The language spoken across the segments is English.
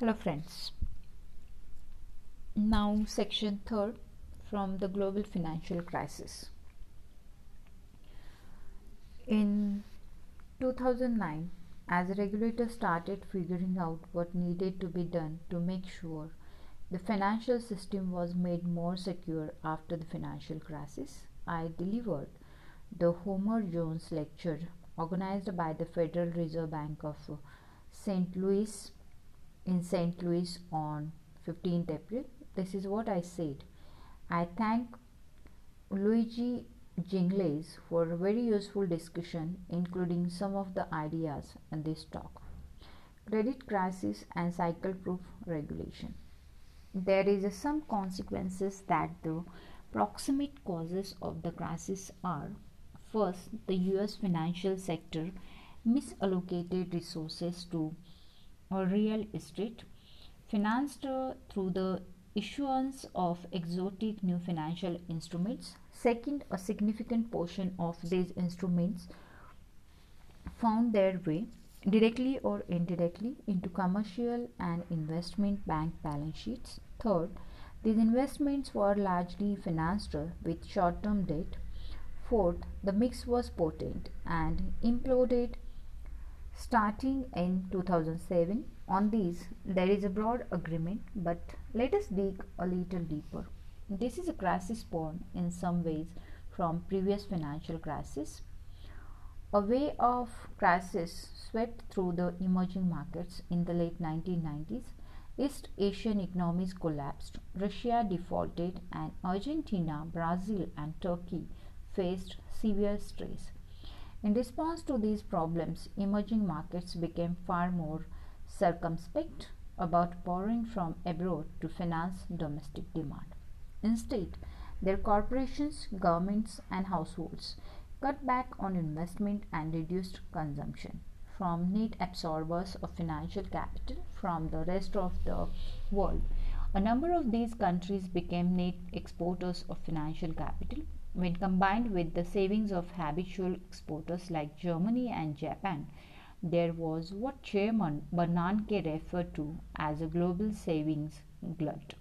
Hello friends. Now section 3rd from the global financial crisis. In 2009 as the regulator started figuring out what needed to be done to make sure the financial system was made more secure after the financial crisis, I delivered the Homer Jones lecture organized by the Federal Reserve Bank of St. Louis in St. Louis on 15th April. This is what I said. I thank Luigi Zingales for a very useful discussion, including some of the ideas in this talk. Credit crisis and cycle proof regulation. There is some consequences that the proximate causes of the crisis are first, the US financial sector misallocated resources to real estate, financed through the issuance of exotic new financial instruments. Second, a significant portion of these instruments found their way directly or indirectly into commercial and investment bank balance sheets. Third, these investments were largely financed with short term debt. Fourth, the mix was potent and imploded starting in 2007. On these, there is a broad agreement, but let us dig a little deeper. This is a crisis born in some ways from previous financial crisis. A wave of crisis swept through the emerging markets in the late 1990s. East Asian economies collapsed, Russia defaulted, and Argentina, Brazil, and Turkey faced severe stress. In response to these problems, emerging markets became far more circumspect about borrowing from abroad to finance domestic demand. Instead, their corporations, governments, and households cut back on investment and reduced consumption. From net absorbers of financial capital from the rest of the world, a number of these countries became net exporters of financial capital when combined with the savings of habitual exporters like Germany and Japan, there was what Chairman Bernanke referred to as a global savings glut.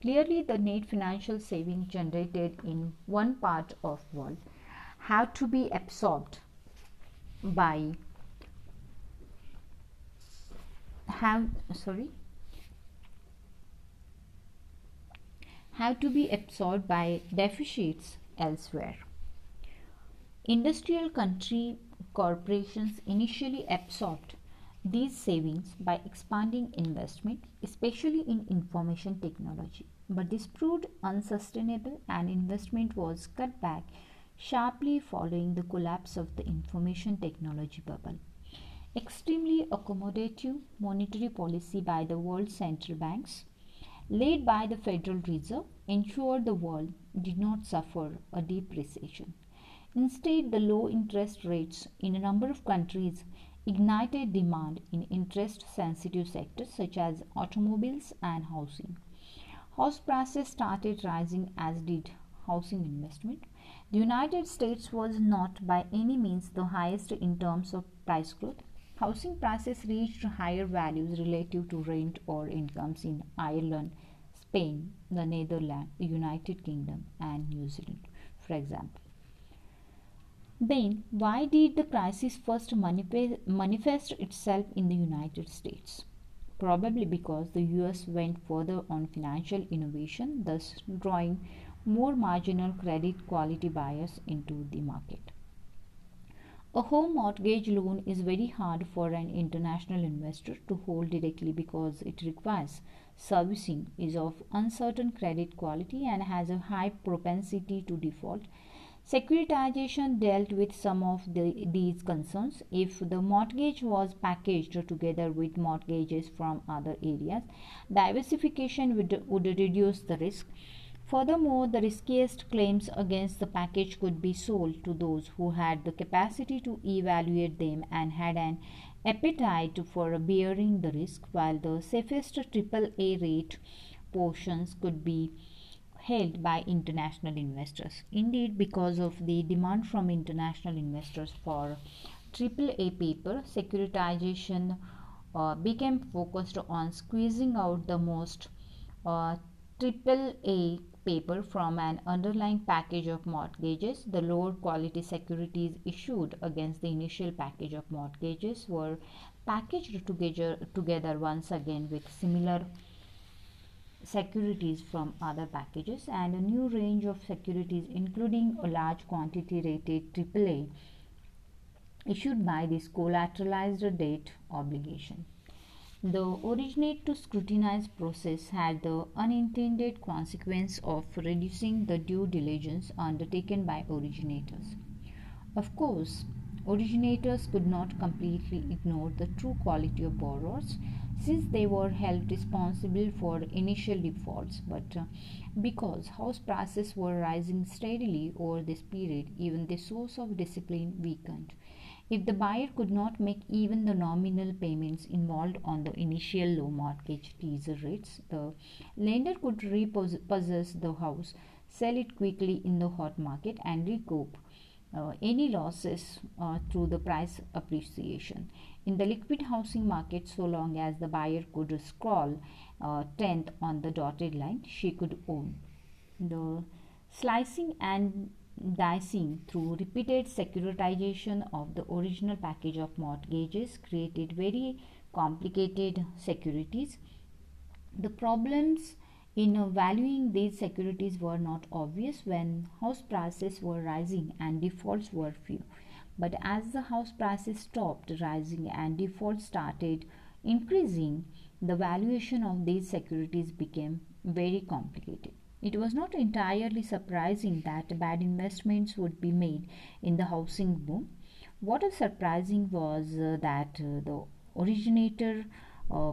Clearly, the net financial savings generated in one part of the world had to be absorbed by have sorry have to be absorbed by deficits elsewhere. Industrial country corporations initially absorbed these savings by expanding investment, especially in information technology. But this proved unsustainable and investment was cut back sharply following the collapse of the information technology bubble. Extremely accommodative monetary policy by the world central banks led by the Federal Reserve, ensured the world did not suffer a deep recession. Instead, the low interest rates in a number of countries ignited demand in interest sensitive sectors such as automobiles and housing. House prices started rising as did housing investment. The United States was not by any means the highest in terms of price growth, Housing prices reached higher values relative to rent or incomes in Ireland, Spain, the Netherlands, the United Kingdom, and New Zealand, for example. Then, why did the crisis first manifest itself in the United States? Probably because the US went further on financial innovation, thus drawing more marginal credit quality buyers into the market. A home mortgage loan is very hard for an international investor to hold directly because it requires servicing, is of uncertain credit quality, and has a high propensity to default. Securitization dealt with some of the, these concerns. If the mortgage was packaged together with mortgages from other areas, diversification would, would reduce the risk. Furthermore, the riskiest claims against the package could be sold to those who had the capacity to evaluate them and had an appetite for bearing the risk, while the safest AAA rate portions could be held by international investors. Indeed, because of the demand from international investors for AAA paper, securitization uh, became focused on squeezing out the most uh, triple A paper from an underlying package of mortgages. The lower quality securities issued against the initial package of mortgages were packaged together, together once again with similar securities from other packages and a new range of securities including a large quantity rated AAA issued by this collateralized debt obligation. The originate to securitize process had the unintended consequence of reducing the due diligence undertaken by originators. Of course, originators could not completely ignore the true quality of borrowers since they were held responsible for initial defaults, but uh, because house prices were rising steadily over this period, even the source of discipline weakened. If the buyer could not make even the nominal payments involved on the initial low mortgage teaser rates, the lender could repossess the house, sell it quickly in the hot market, and recoup uh, any losses uh, through the price appreciation. In the liquid housing market, so long as the buyer could scroll uh, 10th on the dotted line, she could own. The slicing and dicing through repeated securitization of the original package of mortgages created very complicated securities. The problems in valuing these securities were not obvious when house prices were rising and defaults were few. But as the house prices stopped rising and defaults started increasing, the valuation of these securities became very complicated. It was not entirely surprising that bad investments would be made in the housing boom. What was surprising was uh, that uh, the originator uh,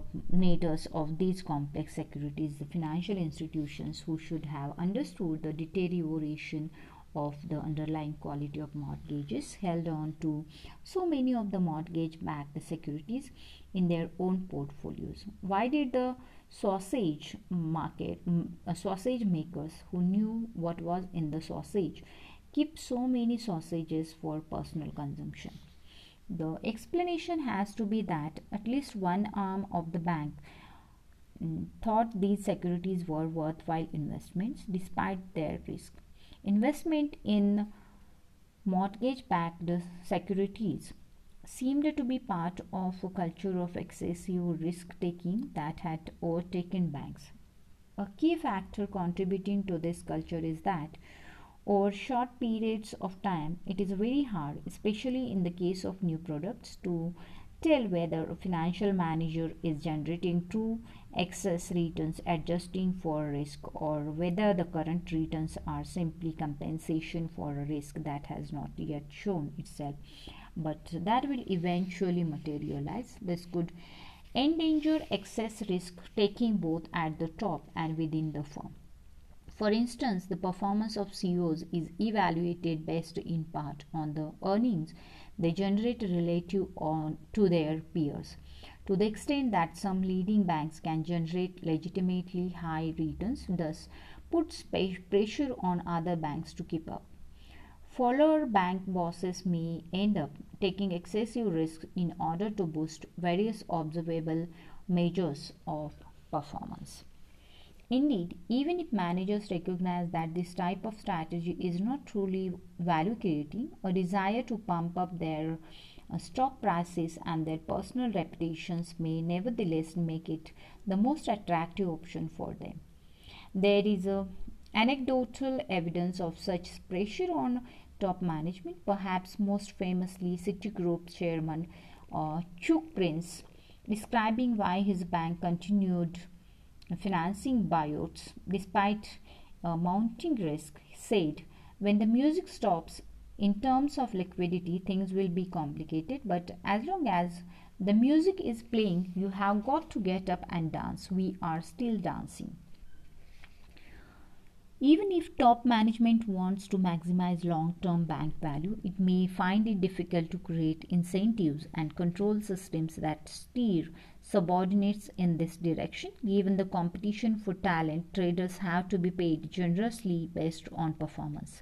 of these complex securities, the financial institutions who should have understood the deterioration of the underlying quality of mortgages held on to so many of the mortgage backed securities in their own portfolios. Why did the sausage market uh, sausage makers who knew what was in the sausage. Keep so many sausages for personal consumption. The explanation has to be that at least one arm of the bank mm, thought these securities were worthwhile investments despite their risk. Investment in mortgage backed securities seemed to be part of a culture of excessive risk taking that had overtaken banks. A key factor contributing to this culture is that over short periods of time, it is very hard, especially in the case of new products, to tell whether a financial manager is generating true excess returns adjusting for risk or whether the current returns are simply compensation for a risk that has not yet shown itself but that will eventually materialize. This could endanger excess risk taking both at the top and within the firm. For instance, the performance of CEOs is evaluated based in part on the earnings they generate relative on to their peers. To the extent that some leading banks can generate legitimately high returns, thus puts pressure on other banks to keep up. Follower bank bosses may end up taking excessive risks in order to boost various observable measures of performance. Indeed, even if managers recognize that this type of strategy is not truly value creating, a desire to pump up their uh, stock prices and their personal reputations may nevertheless make it the most attractive option for them. There is a anecdotal evidence of such pressure on top management, perhaps most famously Citigroup chairman uh, Chuck Prince, describing why his bank continued financing buyouts despite uh, mounting risk, said, When the music stops, in terms of liquidity, things will be complicated, but as long as the music is playing, you have got to get up and dance. We are still dancing. Even if top management wants to maximize long term bank value, it may find it difficult to create incentives and control systems that steer subordinates in this direction. Given the competition for talent, traders have to be paid generously based on performance.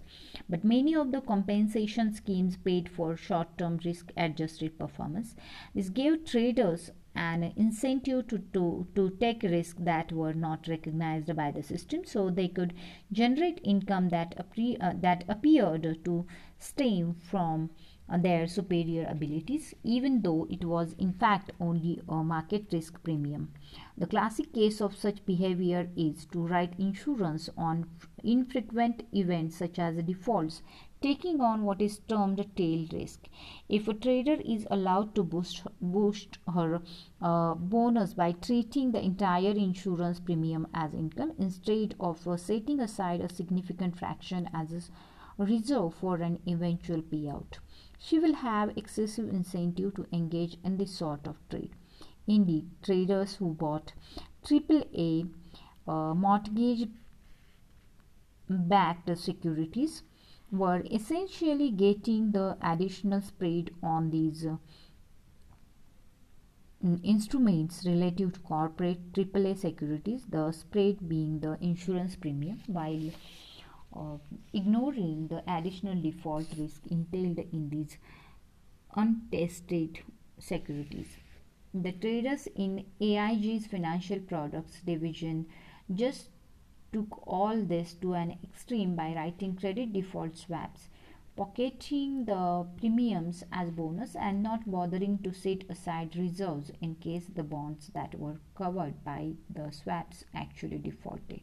But many of the compensation schemes paid for short term risk adjusted performance. This gave traders an incentive to, to, to take risks that were not recognized by the system so they could generate income that, appre- uh, that appeared to stem from uh, their superior abilities, even though it was in fact only a market risk premium. The classic case of such behavior is to write insurance on infrequent events such as defaults taking on what is termed a tail risk. If a trader is allowed to boost, boost her uh, bonus by treating the entire insurance premium as income instead of uh, setting aside a significant fraction as a reserve for an eventual payout, she will have excessive incentive to engage in this sort of trade. Indeed, traders who bought AAA uh, mortgage backed securities were essentially getting the additional spread on these uh, instruments relative to corporate AAA securities, the spread being the insurance premium, while uh, ignoring the additional default risk entailed in these untested securities. The traders in AIG's financial products division just took all this to an extreme by writing credit default swaps, pocketing the premiums as bonus, and not bothering to set aside reserves in case the bonds that were covered by the swaps actually defaulted.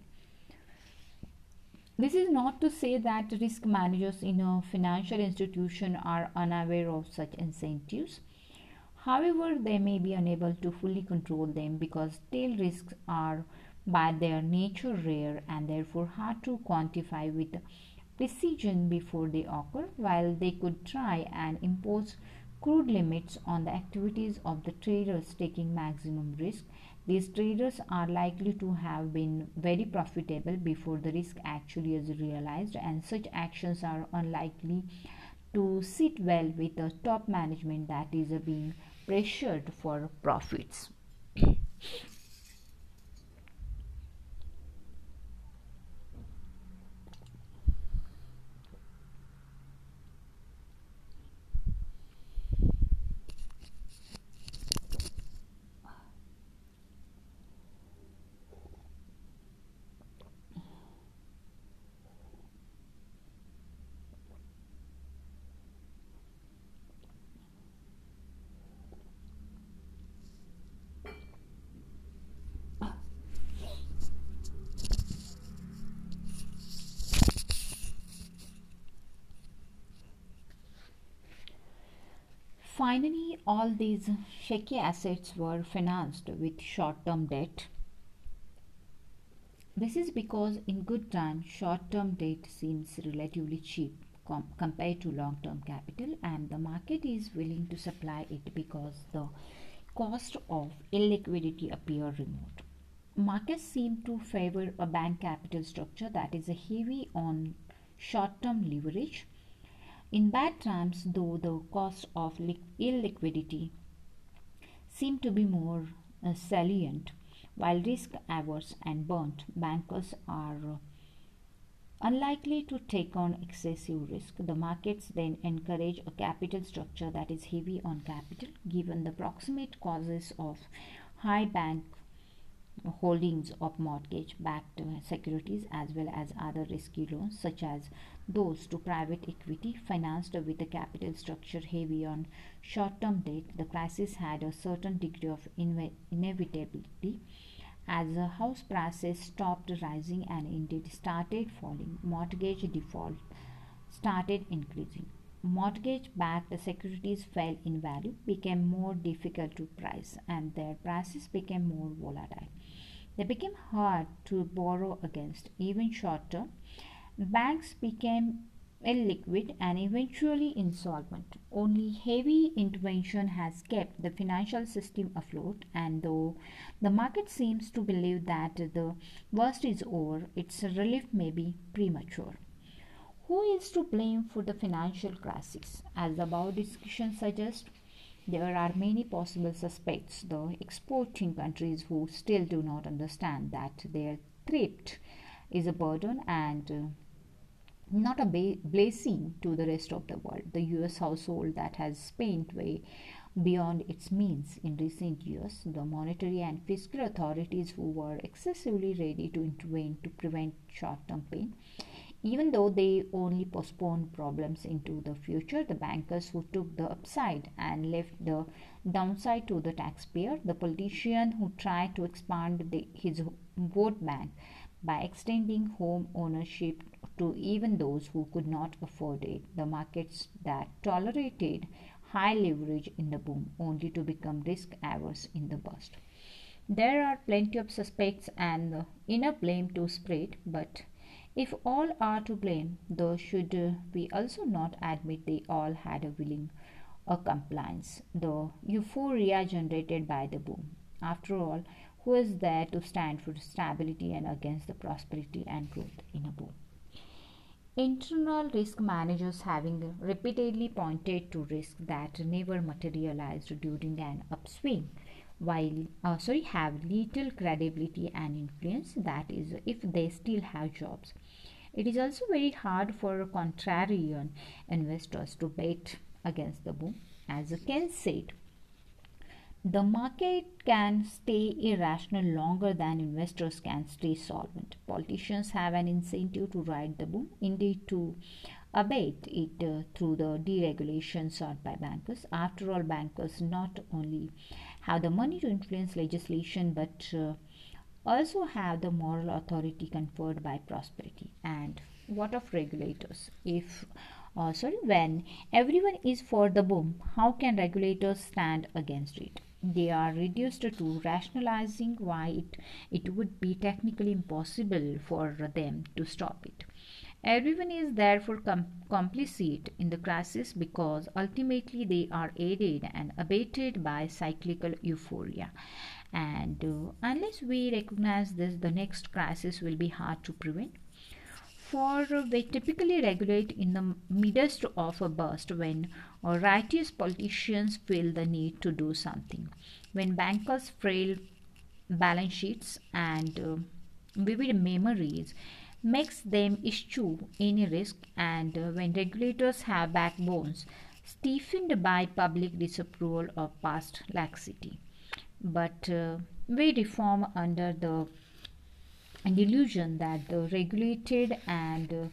This is not to say that risk managers in a financial institution are unaware of such incentives. However, they may be unable to fully control them because tail risks are by their nature rare and therefore hard to quantify with precision before they occur, while they could try and impose crude limits on the activities of the traders taking maximum risk. These traders are likely to have been very profitable before the risk actually is realized, and such actions are unlikely to sit well with the top management that is being pressured for profits. Finally, all these shaky assets were financed with short term debt. This is because, in good times, short term debt seems relatively cheap com- compared to long term capital, and the market is willing to supply it because the cost of illiquidity appear remote. Markets seem to favor a bank capital structure that is heavy on short term leverage in bad times, though, the cost of illiquidity seem to be more uh, salient, while risk averse and burnt bankers are uh, unlikely to take on excessive risk. The markets then encourage a capital structure that is heavy on capital, given the proximate causes of high bank holdings of mortgage backed securities as well as other risky loans such as those to private equity financed with a capital structure heavy on short term debt, the crisis had a certain degree of inevitability. As house prices stopped rising and indeed started falling, mortgage default started increasing. Mortgage backed securities fell in value, became more difficult to price, and their prices became more volatile. They became hard to borrow against, even short term Banks became illiquid and eventually insolvent. Only heavy intervention has kept the financial system afloat, and though the market seems to believe that the worst is over, its relief may be premature. Who is to blame for the financial crisis? As the above discussion suggests, there are many possible suspects, the exporting countries who still do not understand that their thrift is a burden and not a ba- blessing to the rest of the world. The US household that has spent way beyond its means in recent years, the monetary and fiscal authorities who were excessively ready to intervene to prevent short term pain. Even though they only postponed problems into the future, the bankers who took the upside and left the downside to the taxpayer, the politician who tried to expand the, his vote bank by extending home ownership to even those who could not afford it, the markets that tolerated high leverage in the boom only to become risk averse in the bust. There are plenty of suspects and enough blame to spread, but if all are to blame, though should we also not admit they all had a willing compliance, the euphoria generated by the boom. After all, who is there to stand for stability and against the prosperity and growth in a boom? Internal risk managers having repeatedly pointed to risks that never materialized during an upswing while uh, sorry have little credibility and influence that is if they still have jobs. It is also very hard for contrarian investors to bet against the boom. As Keynes said the market can stay irrational longer than investors can stay solvent. Politicians have an incentive to ride the boom, indeed, to abate it uh, through the deregulation sought by bankers. After all, bankers not only have the money to influence legislation but uh, also have the moral authority conferred by prosperity. And what of regulators? If uh, sorry, when everyone is for the boom, how can regulators stand against it? They are reduced to rationalizing why it, it would be technically impossible for them to stop it. Everyone is therefore com- complicit in the crisis because ultimately they are aided and abated by cyclical euphoria. And uh, unless we recognize this, the next crisis will be hard to prevent for they typically regulate in the midst of a burst when righteous politicians feel the need to do something. When bankers' frail balance sheets and uh, vivid memories makes them issue any risk and uh, when regulators have backbones stiffened by public disapproval of past laxity. But uh, we reform under the delusion that the regulated and uh,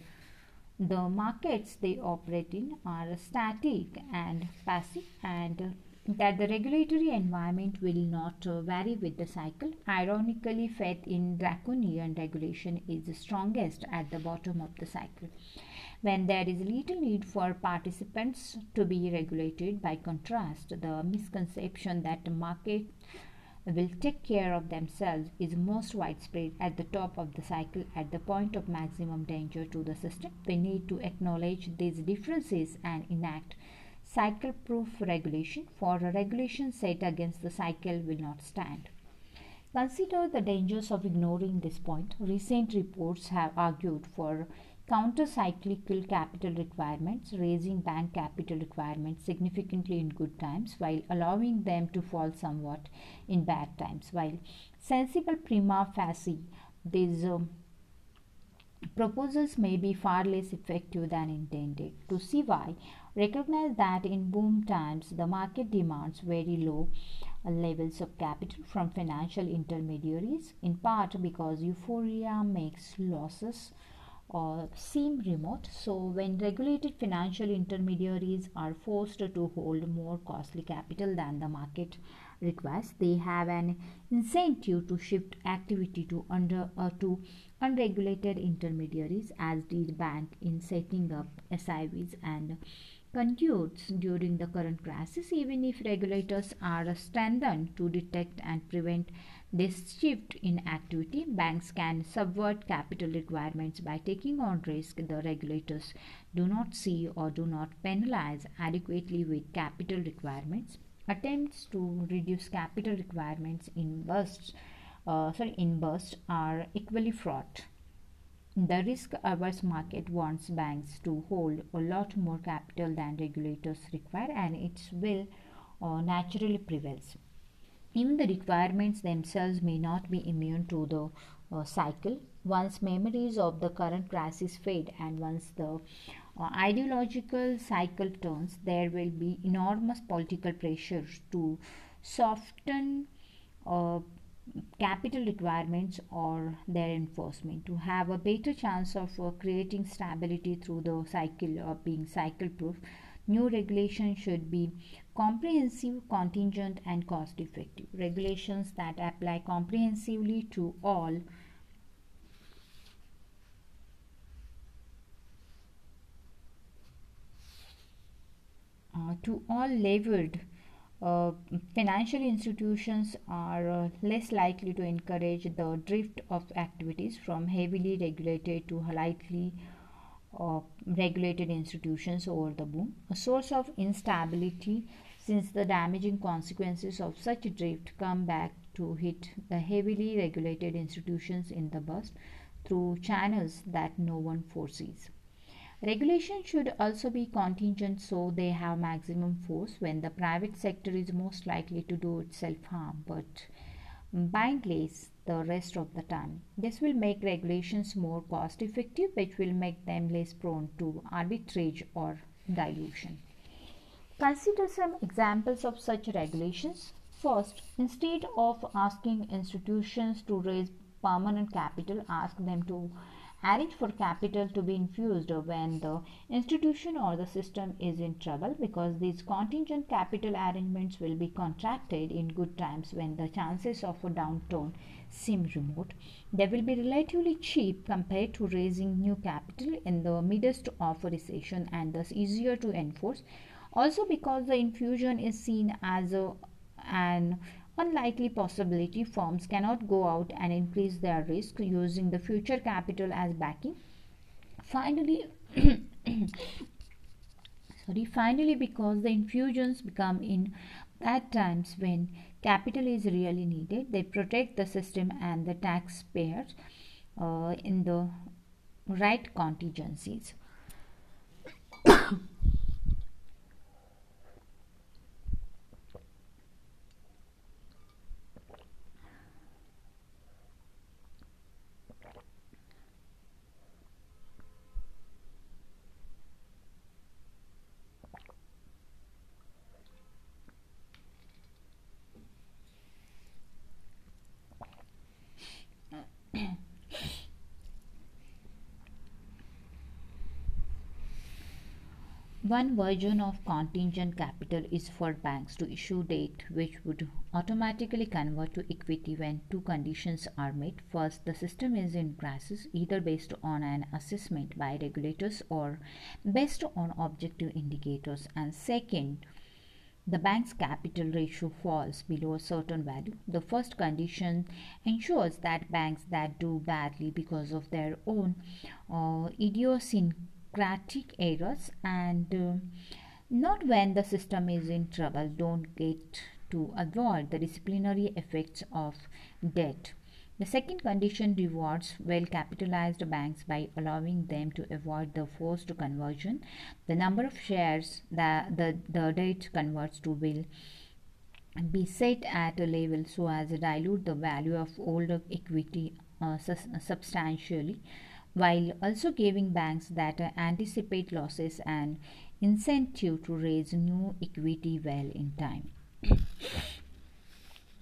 the markets they operate in are static and passive and uh, that the regulatory environment will not uh, vary with the cycle. Ironically, faith in draconian regulation is strongest at the bottom of the cycle. When there is little need for participants to be regulated, by contrast, the misconception that market will take care of themselves is most widespread at the top of the cycle at the point of maximum danger to the system. We need to acknowledge these differences and enact cycle proof regulation, for a regulation set against the cycle will not stand. Consider the dangers of ignoring this point. Recent reports have argued for counter-cyclical capital requirements, raising bank capital requirements significantly in good times while allowing them to fall somewhat in bad times. While sensible prima facie, these um, proposals may be far less effective than intended. To see why, recognize that in boom times the market demands very low levels of capital from financial intermediaries, in part because euphoria makes losses or seem remote. So, when regulated financial intermediaries are forced to hold more costly capital than the market requires, they have an incentive to shift activity to under uh, to unregulated intermediaries, as did bank in setting up SIVs and conduits during the current crisis, even if regulators are strengthened to detect and prevent this shift in activity, banks can subvert capital requirements by taking on risk the regulators do not see or do not penalize adequately with capital requirements. Attempts to reduce capital requirements in bursts, uh, sorry, in bursts are equally fraught. The risk averse market wants banks to hold a lot more capital than regulators require, and its will uh, naturally prevails even the requirements themselves may not be immune to the uh, cycle. Once memories of the current crisis fade and once the uh, ideological cycle turns, there will be enormous political pressure to soften uh, capital requirements or their enforcement. To have a better chance of uh, creating stability through the cycle of being cycle proof new regulation should be comprehensive contingent and cost effective regulations that apply comprehensively to all uh, to all levered uh, financial institutions are uh, less likely to encourage the drift of activities from heavily regulated to lightly uh, regulated institutions over the boom, a source of instability since the damaging consequences of such drift come back to hit the heavily regulated institutions in the bust through channels that no one foresees. Regulation should also be contingent so they have maximum force when the private sector is most likely to do itself harm, but bindless the rest of the time. This will make regulations more cost effective, which will make them less prone to arbitrage or dilution. Consider some examples of such regulations. First, instead of asking institutions to raise permanent capital, ask them to arrange for capital to be infused when the institution or the system is in trouble because these contingent capital arrangements will be contracted in good times when the chances of a downturn seem remote. They will be relatively cheap compared to raising new capital in the midst of a recession and thus easier to enforce. Also, because the infusion is seen as a, an unlikely possibility firms cannot go out and increase their risk using the future capital as backing finally sorry finally because the infusions become in at times when capital is really needed. They protect the system and the taxpayers uh, in the right contingencies One version of contingent capital is for banks to issue debt which would automatically convert to equity when two conditions are met. First, the system is in crisis either based on an assessment by regulators or based on objective indicators. And second, the bank's capital ratio falls below a certain value. The first condition ensures that banks that do badly because of their own uh, idiosyncrasy bureaucratic errors and uh, not when the system is in trouble don't get to avoid the disciplinary effects of debt the second condition rewards well capitalized banks by allowing them to avoid the forced conversion. The number of shares that the, the debt converts to will be set at a level so as to dilute the value of older equity uh, substantially while also giving banks that anticipate losses an incentive to raise new equity well in time.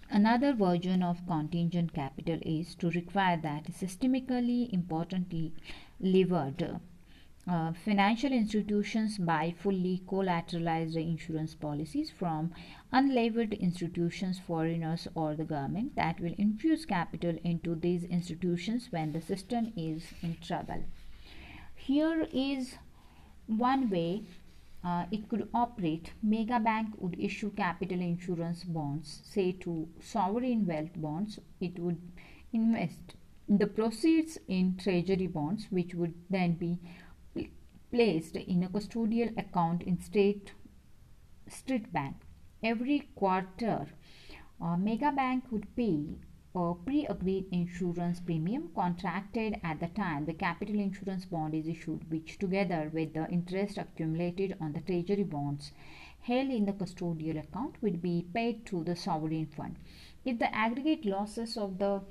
Another version of contingent capital is to require that systemically importantly levered uh, financial institutions buy fully collateralized insurance policies from unlevered institutions, foreigners, or the government that will infuse capital into these institutions when the system is in trouble. Here is one way uh, it could operate. Mega bank would issue capital insurance bonds, say to sovereign wealth bonds. It would invest the proceeds in treasury bonds, which would then be placed in a custodial account in State Street Bank. Every quarter, a mega bank would pay a pre-agreed insurance premium contracted at the time the capital insurance bond is issued which together with the interest accumulated on the treasury bonds held in the custodial account would be paid to the sovereign fund if the aggregate losses of the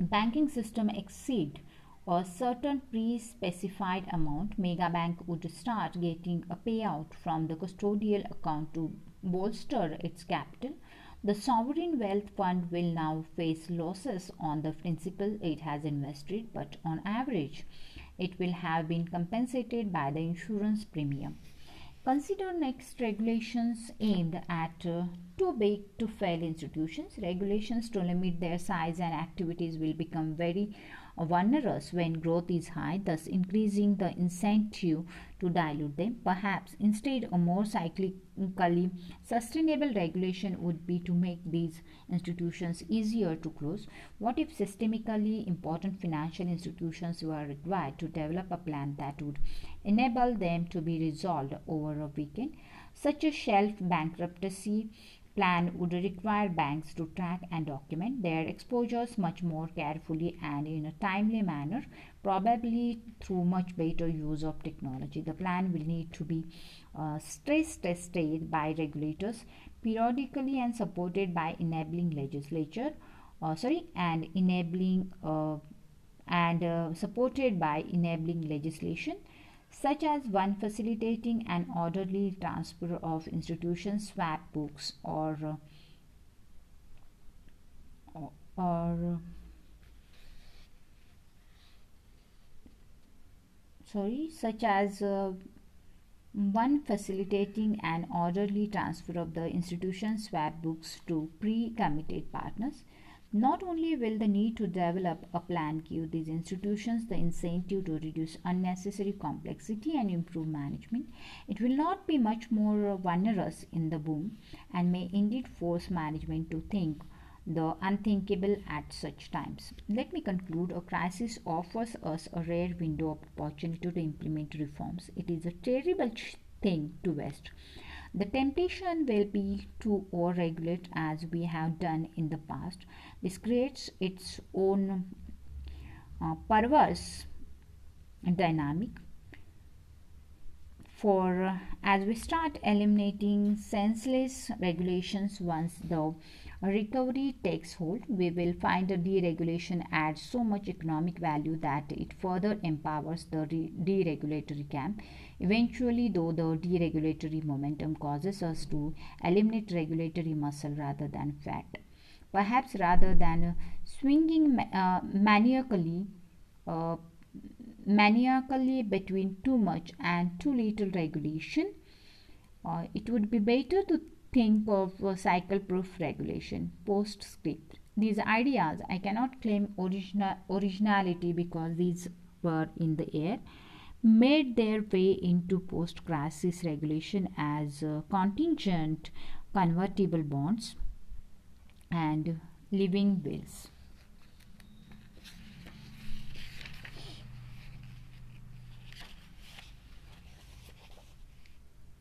banking system exceed a certain pre-specified amount, Megabank would start getting a payout from the custodial account to bolster its capital. The sovereign wealth fund will now face losses on the principal it has invested, but on average, it will have been compensated by the insurance premium. Consider next regulations aimed at uh, too big to fail institutions. Regulations to limit their size and activities will become very onerous when growth is high, thus increasing the incentive to dilute them. Perhaps instead, a more cyclically sustainable regulation would be to make these institutions easier to close. What if systemically important financial institutions were required to develop a plan that would enable them to be resolved over a weekend? Such a shelf bankruptcy plan would require banks to track and document their exposures much more carefully and in a timely manner, probably through much better use of technology. The plan will need to be uh, stress tested by regulators periodically and supported by enabling legislature, uh, sorry, and enabling uh, and uh, supported by enabling legislation such as one facilitating an orderly transfer of institution swap books or uh, or sorry such as uh, one facilitating an orderly transfer of the institution swap books to pre-committed partners not only will the need to develop a plan give these institutions the incentive to reduce unnecessary complexity and improve management, it will not be much more onerous in the boom and may indeed force management to think the unthinkable at such times. Let me conclude a crisis offers us a rare window of opportunity to implement reforms. It is a terrible thing to waste. The temptation will be to over-regulate as we have done in the past. This creates its own uh, perverse dynamic. For uh, as we start eliminating senseless regulations once the recovery takes hold, we will find a deregulation adds so much economic value that it further empowers the deregulatory camp. Eventually, though, the deregulatory momentum causes us to eliminate regulatory muscle rather than fat. Perhaps rather than uh, swinging uh, maniacally, uh, maniacally between too much and too little regulation, uh, it would be better to think of cycle proof regulation. Postscript. These ideas, I cannot claim original, originality because these were in the air, made their way into post crisis regulation as uh, contingent convertible bonds and living wills.